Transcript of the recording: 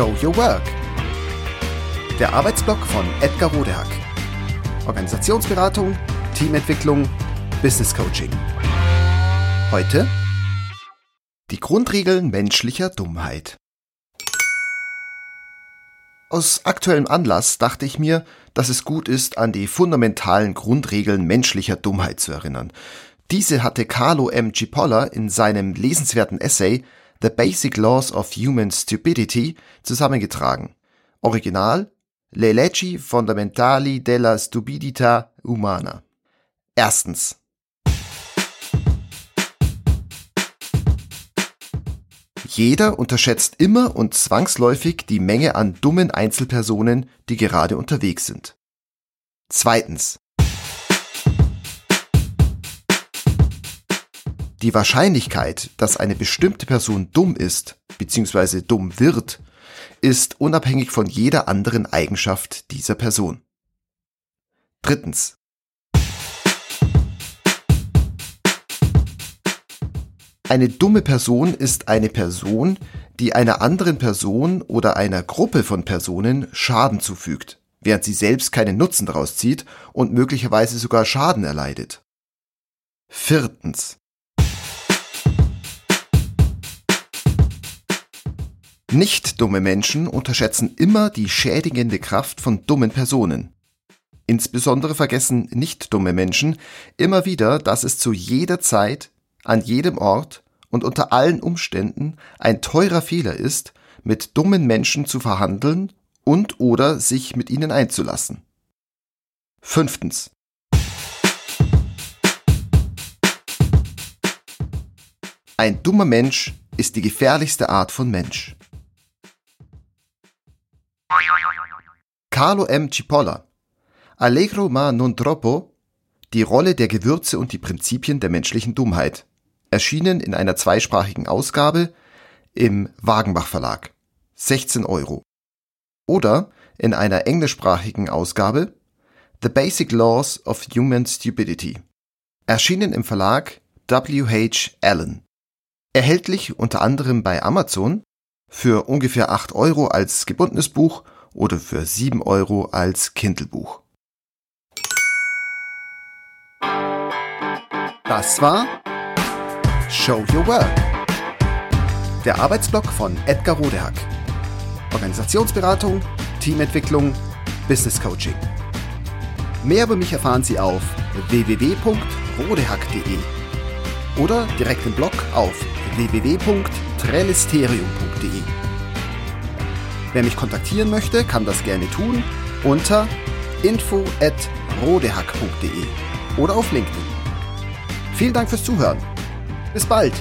Show Your Work. Der Arbeitsblock von Edgar Rodehack. Organisationsberatung, Teamentwicklung, Business Coaching. Heute die Grundregeln menschlicher Dummheit. Aus aktuellem Anlass dachte ich mir, dass es gut ist, an die fundamentalen Grundregeln menschlicher Dummheit zu erinnern. Diese hatte Carlo M. Cipolla in seinem lesenswerten Essay The Basic Laws of Human Stupidity zusammengetragen. Original Le leggi fondamentali della stupidità umana. Erstens. Jeder unterschätzt immer und zwangsläufig die Menge an dummen Einzelpersonen, die gerade unterwegs sind. Zweitens. Die Wahrscheinlichkeit, dass eine bestimmte Person dumm ist bzw. dumm wird, ist unabhängig von jeder anderen Eigenschaft dieser Person. Drittens. Eine dumme Person ist eine Person, die einer anderen Person oder einer Gruppe von Personen Schaden zufügt, während sie selbst keinen Nutzen daraus zieht und möglicherweise sogar Schaden erleidet. Viertens. Nicht dumme Menschen unterschätzen immer die schädigende Kraft von dummen Personen. Insbesondere vergessen nicht dumme Menschen immer wieder, dass es zu jeder Zeit an jedem Ort und unter allen Umständen ein teurer Fehler ist, mit dummen Menschen zu verhandeln und oder sich mit ihnen einzulassen. Fünftens. Ein dummer Mensch ist die gefährlichste Art von Mensch. Carlo M. Cipolla Allegro ma non troppo Die Rolle der Gewürze und die Prinzipien der menschlichen Dummheit erschienen in einer zweisprachigen Ausgabe im Wagenbach Verlag. 16 Euro. Oder in einer englischsprachigen Ausgabe The Basic Laws of Human Stupidity. Erschienen im Verlag W.H. Allen. Erhältlich unter anderem bei Amazon für ungefähr 8 Euro als gebundenes Buch oder für 7 Euro als Kindle-Buch. Das war Show Your Work. Der Arbeitsblock von Edgar Rodehack. Organisationsberatung, Teamentwicklung, Business Coaching. Mehr über mich erfahren Sie auf www.rodehack.de oder direkt im Blog auf www.trellisterium.de. Wer mich kontaktieren möchte, kann das gerne tun unter info@rodehack.de oder auf LinkedIn. Vielen Dank fürs Zuhören. Bis bald!